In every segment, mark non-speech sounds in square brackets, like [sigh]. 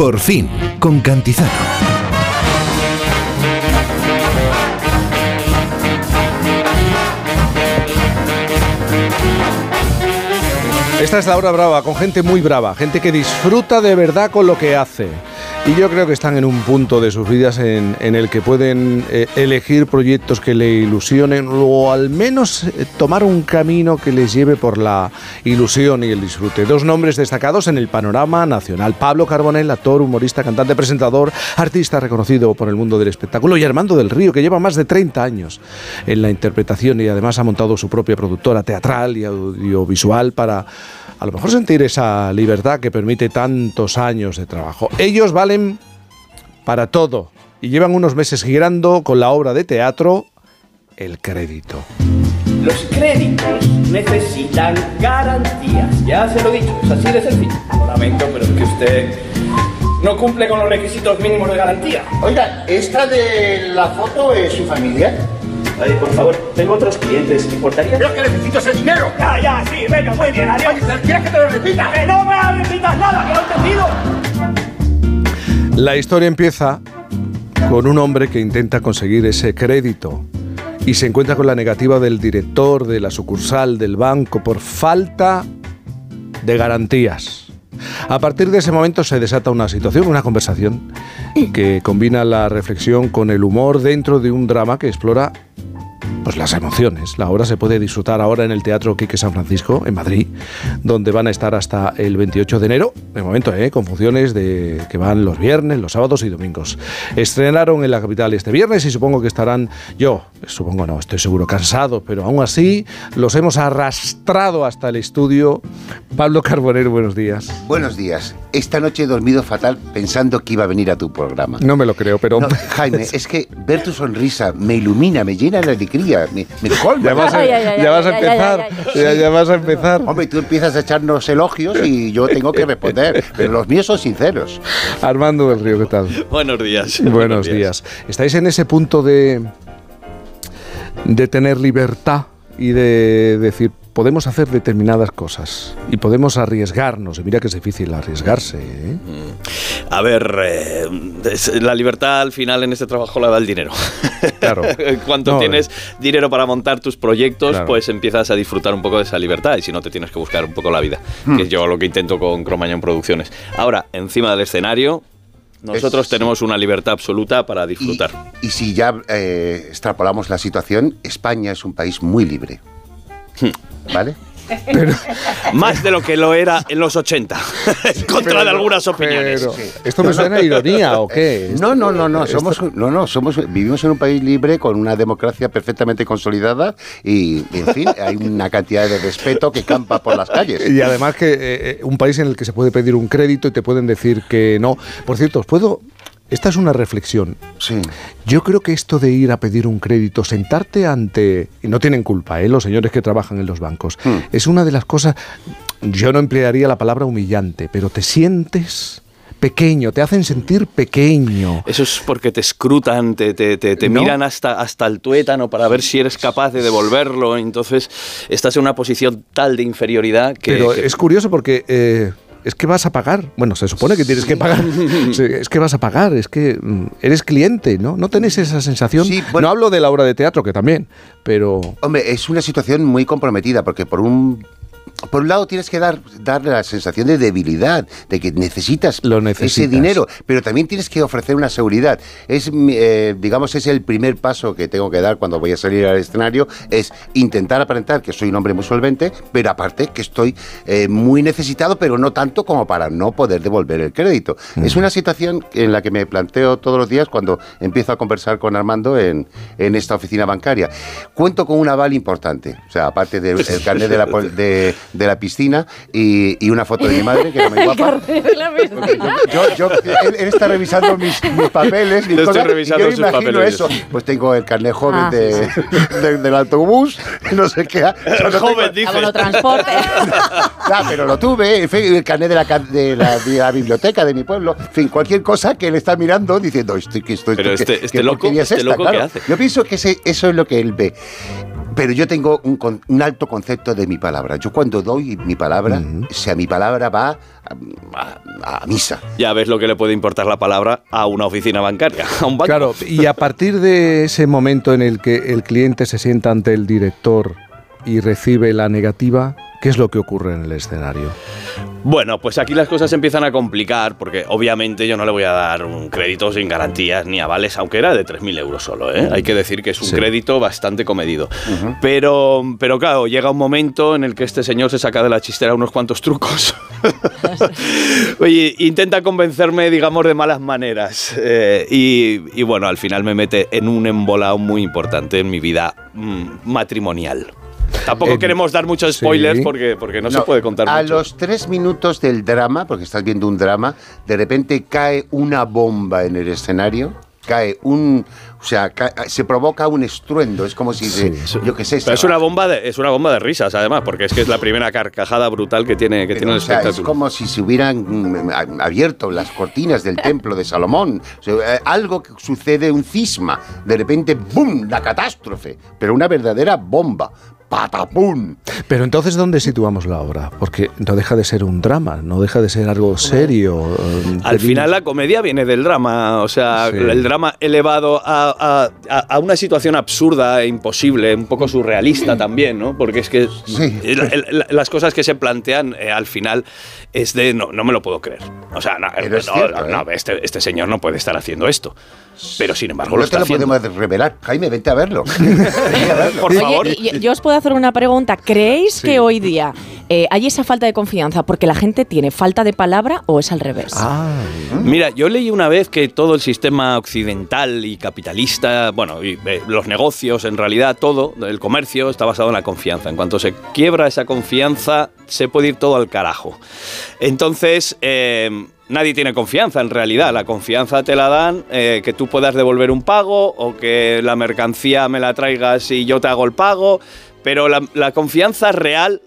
Por fin, con Cantizano. Esta es la hora brava, con gente muy brava, gente que disfruta de verdad con lo que hace. Y yo creo que están en un punto de sus vidas en, el que pueden eh, elegir proyectos que le ilusionen o al menos eh, tomar un camino que les lleve por la ilusión y el disfrute. Dos nombres destacados en el panorama nacional. Pablo Carbonell, actor, humorista, cantante, presentador, artista reconocido por el mundo del espectáculo. Y Armando del Río, que lleva más de 30 años en la interpretación y además ha montado su propia productora teatral y audiovisual para a lo mejor sentir esa libertad que permite tantos años de trabajo. Ellos valen para todo y llevan unos meses girando con la obra de teatro El Crédito. Los créditos necesitan garantías, ya se lo he dicho, es así de sencillo. Lo lamento, pero es que usted no cumple con los requisitos mínimos de garantía. Oiga, ¿esta de la foto es su familia? Ay, por favor, tengo otros clientes, ¿me importaría? Pero que necesito ese dinero. Ya, ya, sí, venga, muy bien, adiós. ¿Quieres que te lo repita? ¡Que no me repitas nada, que lo he entendido! La historia empieza con un hombre que intenta conseguir ese crédito y se encuentra con la negativa del director de la sucursal del banco por falta de garantías. A partir de ese momento se desata una situación, una conversación que combina la reflexión con el humor dentro de un drama que explora pues las emociones. La obra se puede disfrutar ahora en el Teatro Quique San Francisco, en Madrid, donde van a estar hasta el 28 de enero, de momento, ¿eh? con funciones de, que van los viernes, los sábados y domingos. Estrenaron en la capital este viernes y supongo que estarán, yo, supongo no, estoy seguro, cansado, pero aún así los hemos arrastrado hasta el estudio. Pablo Carbonero, buenos días. Buenos días. Esta noche he dormido fatal pensando que iba a venir a tu programa. No me lo creo, pero... Jaime, [laughs] es que ver tu sonrisa me ilumina, me llena de alegría me, Ya vas a, empezar, ya, vas a empezar. Hombre, tú empiezas a echarnos elogios y yo tengo que responder, pero los míos son sinceros. Armando del Río, ¿qué tal? Buenos días. Buenos, días. ¿Estáis en ese punto de, de tener libertad y de decir, podemos hacer determinadas cosas y podemos arriesgarnos. Y mira que es difícil arriesgarse. ¿eh? Mm. A ver, eh, la libertad al final en este trabajo la da el dinero. Claro. [laughs] Cuando tienes eh. dinero para montar tus proyectos, pues empiezas a disfrutar un poco de esa libertad y si no te tienes que buscar un poco la vida, hmm. que es yo lo que intento con Cromañón Producciones. Ahora, encima del escenario, nosotros tenemos una libertad absoluta para disfrutar. Y, si ya extrapolamos la situación, España es un país muy libre. Hmm. [laughs] Más de lo que lo era en los 80, [laughs] en contra de algunas opiniones. ¿Esto me suena a ironía o qué? No, no, no, no. Somos, no, no, somos, vivimos en un país libre con una democracia perfectamente consolidada y, en fin, hay una cantidad de respeto que campa por las calles. Y además que eh, eh, un país en el que se puede pedir un crédito y te pueden decir que no. Por cierto, ¿os puedo esta es una reflexión. Sí. Yo creo que esto de ir a pedir un crédito, sentarte ante, y no tienen culpa, ¿eh? los señores que trabajan en los bancos, hmm. es una de las cosas, yo no emplearía la palabra humillante, pero te sientes pequeño, te hacen sentir pequeño. Eso es porque te escrutan, te, te, miran hasta, hasta el tuétano para ver si eres capaz de devolverlo, entonces estás en una posición tal de inferioridad que... Pero es curioso porque... Eh, es que vas a pagar. Bueno, se supone que tienes que pagar. [laughs] es que vas a pagar, es que mm, eres cliente, ¿no? ¿No tenés esa sensación? no hablo de la obra de teatro, que también, pero... Hombre, es una situación muy comprometida, porque por un por un lado tienes que dar, dar la sensación de debilidad, de que necesitas, ese dinero, pero también tienes que ofrecer una seguridad. Es, eh, digamos, es el primer paso que tengo que dar cuando voy a salir al escenario, es intentar aparentar que soy un hombre muy solvente, pero aparte que estoy eh, muy necesitado, pero no tanto como para no poder devolver el crédito. Mm. Es una situación en la que me planteo todos los días cuando empiezo a conversar con Armando en, en esta oficina bancaria. Cuento con un aval importante, o sea, aparte del carnet de la... De, de la piscina y, y una foto de mi madre, que era muy [laughs] guapa. Yo, yo, él, está revisando mis, mis papeles. Mis cosas, estoy revisando y yo sus imagino papeles. eso. Pues tengo el carnet joven ah, de, de, del autobús, [laughs] no sé qué. El joven, dice. Transporte. [laughs] ya, pero lo tuve, en fin, el carnet de la, de la, de, la, biblioteca de mi pueblo. En fin, cualquier cosa que él está mirando diciendo, estoy, que estoy, pero este, este loco, este loco ¿qué hace? Yo pienso que ese, eso es lo que él ve. Pero yo tengo un, alto concepto de mi palabra. Yo cuando doy mi palabra, o sea, mi palabra va a, misa. Ya ves lo que le puede importar la palabra a una oficina bancaria, a un banco. Claro, y a partir de ese momento en el que el cliente se sienta ante el director y recibe la negativa, ¿Qué es lo que ocurre en el escenario? Bueno, pues aquí las cosas empiezan a complicar porque obviamente yo no le voy a dar un crédito sin garantías ni avales, aunque era de 3.000 euros solo. ¿eh? Hay que decir que es un crédito bastante comedido. pero, pero claro, llega un momento en el que este señor se saca de la chistera unos cuantos trucos. [laughs] Oye, intenta convencerme, digamos, de malas maneras. Eh, y, bueno, al final me mete en un embolado muy importante en mi vida mm, matrimonial. Tampoco [laughs] queremos dar muchos spoilers porque, porque no, se puede contar a mucho. A los tres minutos del drama, porque estás viendo un drama, de repente cae una bomba en el escenario, cae un, o sea, se provoca un estruendo, es como si, yo qué sé. es una bomba de, es una bomba de risas, además, porque es que es la primera carcajada brutal que tiene, que tiene el espectáculo. Es como si se hubieran mm, abierto las cortinas del templo de Salomón. Eh, algo que sucede, un cisma, de repente, ¡bum! La catástrofe, pero una verdadera bomba patapum. Pero entonces, ¿dónde situamos la obra? Porque no deja de ser un drama, no deja de ser algo serio. Eh, Al final la comedia viene del drama, o sea, el drama elevado a, una situación absurda e imposible, un poco surrealista también, ¿no? Porque es que las cosas que se plantean eh, al final es de no, no me lo puedo creer. O sea, no, ¿eh? este, este señor no puede estar haciendo esto. Pero sin embargo, no te lo podemos revelar. Jaime, vente a verlo. [laughs] Por favor. yo os puedo hacer una pregunta. ¿Creéis que hoy día eh, hay esa falta de confianza porque la gente tiene falta de palabra o es al revés? Ah. Mira, yo leí una vez que todo el sistema occidental y capitalista, bueno, y, eh, los negocios, en realidad todo, el comercio está basado en la confianza. En cuanto se quiebra esa confianza, se puede ir todo al carajo. Entonces, eh, nadie tiene confianza en realidad. La confianza te la dan eh, que tú puedas devolver un pago o que la mercancía me la traigas y yo te hago el pago. Pero la, confianza real,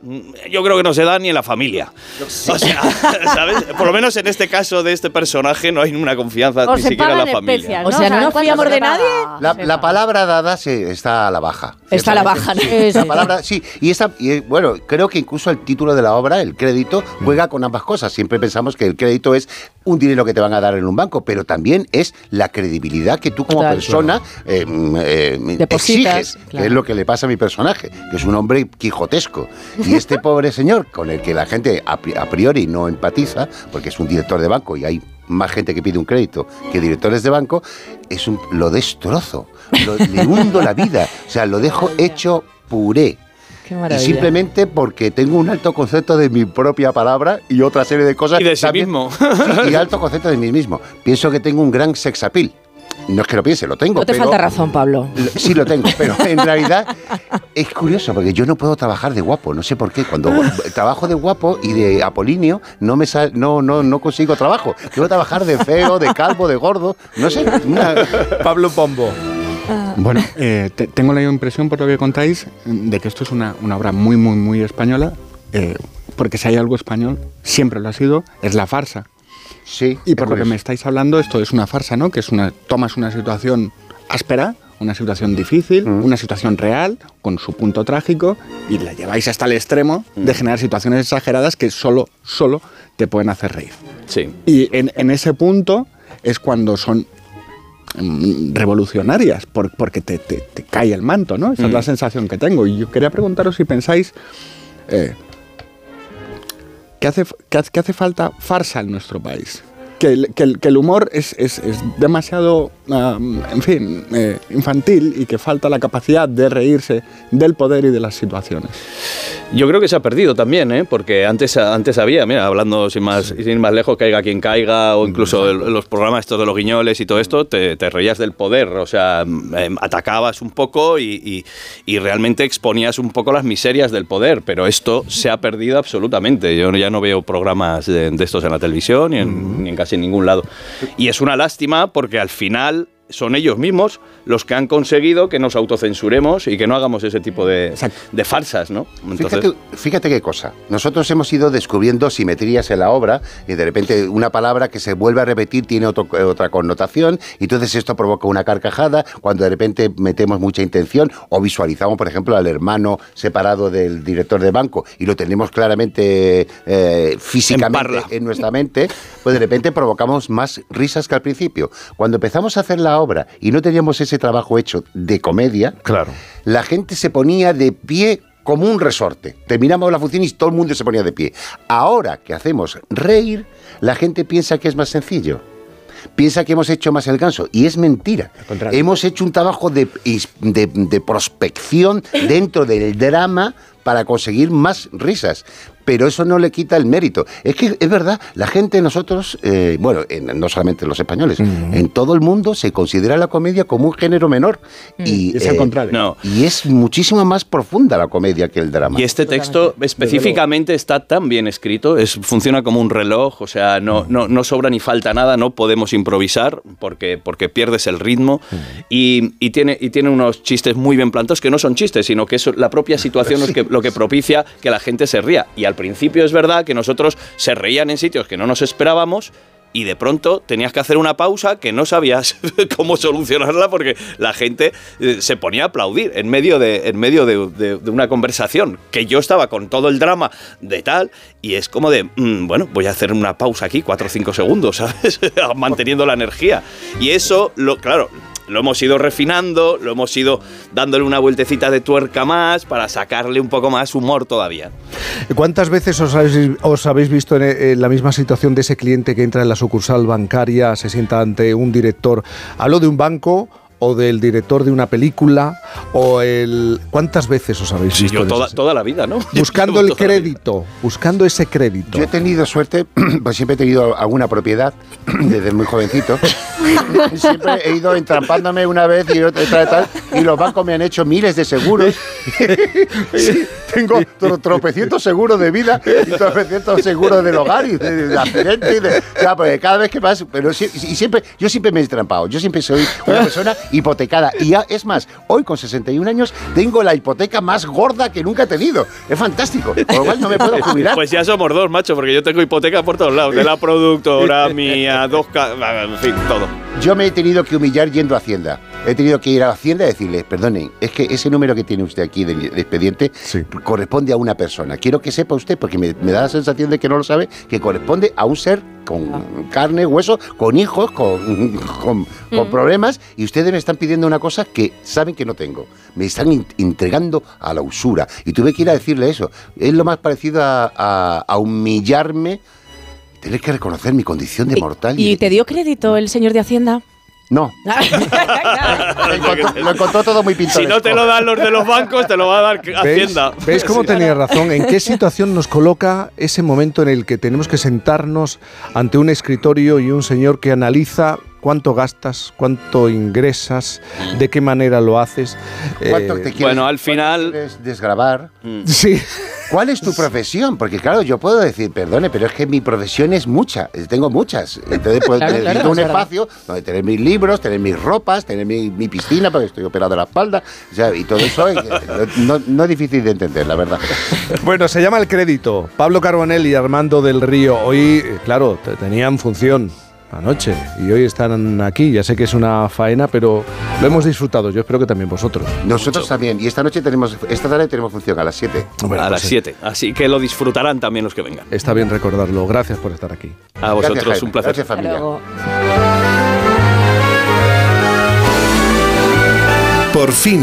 yo creo que no se da ni en la familia. O sea, [laughs] ¿sabes? Por lo menos en este caso de este personaje no hay una confianza ni siquiera en la familia. O sea, no nos fiamos de nadie. La, palabra dada sí, está a la baja. Está a la baja. ¿no? La palabra, sí. Y, esta, y bueno, creo que incluso el título de la obra, el crédito, juega con ambas cosas. Siempre pensamos que el crédito es un dinero que te van a dar en un banco, pero también es la credibilidad que tú como persona eh, eh, exiges, que es lo que le pasa a mi personaje que es un hombre quijotesco. Y este [laughs] pobre señor, con el que la gente a priori no empatiza, porque es un director de banco y hay más gente que pide un crédito que directores de banco, es un, lo destrozo, le hundo la vida, o sea, lo dejo hecho puré. Y simplemente porque tengo un alto concepto de mi propia palabra y otra serie de cosas. Y de sí mismo. y alto concepto de mí mismo. Pienso que tengo un gran sex appeal. No es que lo piense, lo tengo. No te falta razón, Pablo. sí, lo tengo, pero en realidad es curioso porque yo no puedo trabajar de guapo, no sé por qué. Cuando trabajo de guapo y de apolinio, no me no, no, no consigo trabajo. Quiero trabajar de feo, de calvo, de gordo, no sé. Pablo Pombo. Bueno, eh, tengo la impresión, por lo que contáis, de que esto es una, una obra muy, muy, muy española, eh, porque si hay algo español, siempre lo ha sido, es la farsa. Sí. Y por lo que me estáis hablando, esto es una farsa, ¿no? Que es una, tomas una situación áspera, una situación difícil, mm. una situación real, con su punto trágico, y la lleváis hasta el extremo de mm. generar situaciones exageradas que solo, solo te pueden hacer reír. Sí. Y en, ese punto es cuando son revolucionarias, porque te, cae el manto, ¿no? Esa es la sensación que tengo. Y yo quería preguntaros si pensáis... Eh, que hace, que hace falta farsa en nuestro país que el, humor es, demasiado, en fin, eh, infantil y que falta la capacidad de reírse del poder y de las situaciones. Yo creo que se ha perdido también, ¿eh? porque antes, antes había, mira, hablando sin más, sin más lejos, caiga quien caiga, o incluso los programas estos de los guiñoles y todo esto, te, reías del poder, o sea, em, atacabas un poco y, realmente exponías un poco las miserias del poder, pero esto se ha perdido absolutamente. Yo ya no veo programas de, estos en la televisión ni en, ni en casi ningún lado. Y es una lástima porque al final son ellos mismos los que han conseguido que nos autocensuremos y que no hagamos ese tipo de, de farsas, ¿no? fíjate, qué cosa. Nosotros hemos ido descubriendo simetrías en la obra y de repente una palabra que se vuelve a repetir tiene otra connotación y entonces esto provoca una carcajada cuando de repente metemos mucha intención o visualizamos, por ejemplo, al hermano separado del director de banco y lo tenemos claramente eh, físicamente en, en nuestra mente, pues de repente provocamos más risas que al principio. Cuando empezamos a hacer la obra y no teníamos ese trabajo hecho de comedia, claro. la gente se ponía de pie como un resorte. Terminamos la función y todo el mundo se ponía de pie. Ahora que hacemos reír, la gente piensa que es más sencillo. Piensa que hemos hecho más el ganso. Y es mentira. Hemos hecho un trabajo de, de prospección dentro del drama para conseguir más risas pero eso no le quita el mérito. Es que es verdad, la gente, nosotros, eh, bueno, no solamente los españoles, en todo el mundo se considera la comedia como un género menor. Mm. Y, es al eh, contrario. Y es muchísimo más profunda la comedia que el drama. Y este texto específicamente está tan bien escrito, es, funciona como un reloj, o sea, no, no, no sobra ni falta nada, no podemos improvisar porque, porque pierdes el ritmo y, y, tiene, y tiene unos chistes muy bien plantados que no son chistes, sino que es la propia [laughs] situación lo, que, lo que propicia que la gente se ría. Y al principio es verdad que nosotros se reían en sitios que no nos esperábamos y de pronto tenías que hacer una pausa que no sabías [laughs] cómo solucionarla porque la gente eh, se ponía a aplaudir en medio, de, en medio de, una conversación que yo estaba con todo el drama de tal y es como de, mm, bueno, voy a hacer una pausa aquí, cuatro o cinco segundos, [laughs] ¿sabes? [laughs] Manteniendo la energía. Y eso, lo, claro, lo hemos ido refinando, lo hemos ido dándole una vueltecita de tuerca más para sacarle un poco más humor todavía. ¿Cuántas veces os habéis, visto en, la misma situación de ese cliente que entra en la sucursal bancaria, se sienta ante un director? Hablo de un banco o del director de una película o el cuántas veces os habéis visto yo toda, toda, la vida no [laughs] buscando el crédito buscando ese crédito yo he tenido suerte [clears throat] pues siempre he tenido alguna propiedad [clears throat] desde muy jovencito [laughs] siempre he ido entrampándome una vez y otra y tal y los bancos me han hecho miles de seguros [laughs] tengo tropecientos seguros de vida y tropecientos seguros del hogar y de, accidente y de, pues cada vez que pasa pero y siempre yo siempre me he entrampado yo siempre soy una [laughs] persona hipotecada. Y ya, es más, hoy con 61 años tengo la hipoteca más gorda que nunca he tenido. Es fantástico. Por lo cual no me puedo jubilar. Pues ya somos dos, macho, porque yo tengo hipoteca por todos lados. De la productora mía, dos... En fin, todo. Yo me he tenido que humillar yendo a Hacienda. He tenido que ir a Hacienda y decirle, perdonen, es que ese número que tiene usted aquí del expediente corresponde a una persona. Quiero que sepa usted, porque me, da la sensación de que no lo sabe, que corresponde a un ser con ah. carne, hueso, con hijos, con, con, mm. problemas, y ustedes me están pidiendo una cosa que saben que no tengo. Me están entregando a la usura. Y tuve que ir a decirle eso. Es lo más parecido a, a humillarme Tienes que reconocer mi condición de mortal. ¿Y, te dio crédito el señor de Hacienda? No. [laughs] lo, encontró, todo muy pintoresco. Si no te lo dan los de los bancos, te lo va a dar Hacienda. ¿Veis cómo tenía razón? ¿En qué situación nos coloca ese momento en el que tenemos que sentarnos ante un escritorio y un señor que analiza cuánto gastas, cuánto ingresas, de qué manera lo haces. ¿Cuánto te eh, bueno, al final... desgrabar? Mm. Sí. ¿Cuál es tu [laughs] profesión? Porque claro, yo puedo decir, perdone, pero es que mi profesión es mucha, tengo muchas. Entonces puedo tener un espacio donde tener mis libros, tener mis ropas, tener mi, piscina, porque estoy operado de la espalda, y todo eso [laughs] no, no, es difícil de entender, la verdad. [laughs] Bueno, se llama el crédito. Pablo Carbonell y Armando del Río, hoy, eh, claro, tenían función anoche y hoy están aquí. Ya sé que es una faena, pero lo hemos disfrutado. Yo espero que también vosotros. Nosotros también. Y esta noche tenemos, esta tarde tenemos función a las 7. a las 7. Pues Así que lo disfrutarán también los que vengan. Está bien recordarlo. Gracias por estar aquí. A vosotros, un placer. Gracias, familia. Por fin